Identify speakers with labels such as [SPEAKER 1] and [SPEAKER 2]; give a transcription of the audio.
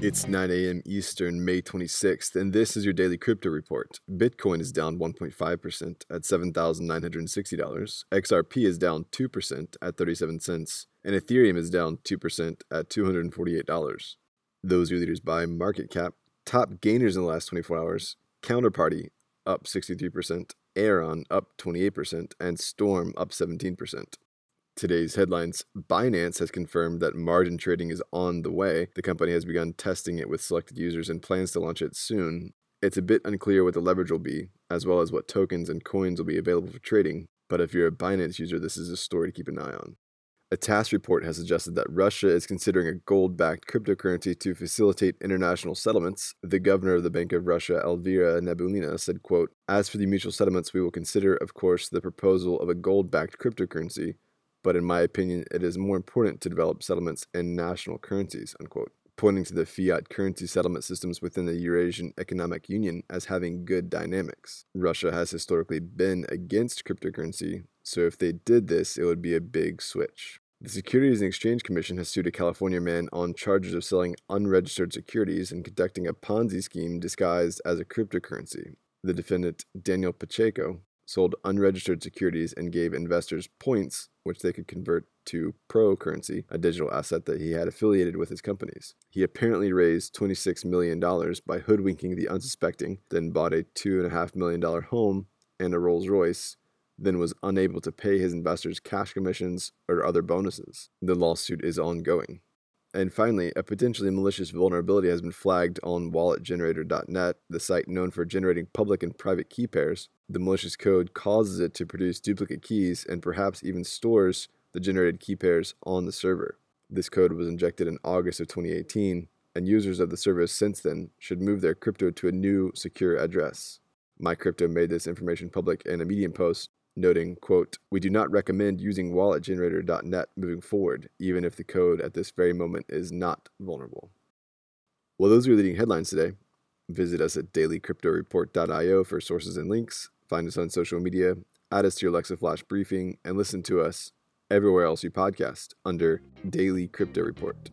[SPEAKER 1] It's 9 a.m. Eastern, May 26th, and this is your daily crypto report. Bitcoin is down 1.5% at $7,960. XRP is down 2% at 37 cents, and Ethereum is down 2% at $248. Those are leaders by market cap. Top gainers in the last 24 hours Counterparty up 63%, Aeron up 28%, and Storm up 17%. Today's headlines Binance has confirmed that margin trading is on the way. The company has begun testing it with selected users and plans to launch it soon. It's a bit unclear what the leverage will be, as well as what tokens and coins will be available for trading, but if you're a Binance user, this is a story to keep an eye on. A TASS report has suggested that Russia is considering a gold backed cryptocurrency to facilitate international settlements. The governor of the Bank of Russia, Elvira Nabiullina, said, quote, As for the mutual settlements, we will consider, of course, the proposal of a gold backed cryptocurrency but in my opinion, it is more important to develop settlements in national currencies, unquote, pointing to the fiat currency settlement systems within the Eurasian Economic Union as having good dynamics. Russia has historically been against cryptocurrency, so if they did this, it would be a big switch. The Securities and Exchange Commission has sued a California man on charges of selling unregistered securities and conducting a Ponzi scheme disguised as a cryptocurrency. The defendant, Daniel Pacheco, sold unregistered securities and gave investors points, which they could convert to Pro currency, a digital asset that he had affiliated with his companies. He apparently raised $26 million by hoodwinking the unsuspecting, then bought a $2.5 million home and a Rolls Royce, then was unable to pay his investors cash commissions or other bonuses. The lawsuit is ongoing. And finally, a potentially malicious vulnerability has been flagged on walletgenerator.net, the site known for generating public and private key pairs. The malicious code causes it to produce duplicate keys and perhaps even stores the generated key pairs on the server. This code was injected in August of 2018, and users of the service since then should move their crypto to a new secure address. MyCrypto made this information public in a Medium post noting, quote, We do not recommend using walletgenerator.net moving forward, even if the code at this very moment is not vulnerable. Well, those are your leading headlines today. Visit us at dailycryptoreport.io for sources and links. Find us on social media, add us to your Alexa Flash briefing, and listen to us everywhere else you podcast under Daily Crypto Report.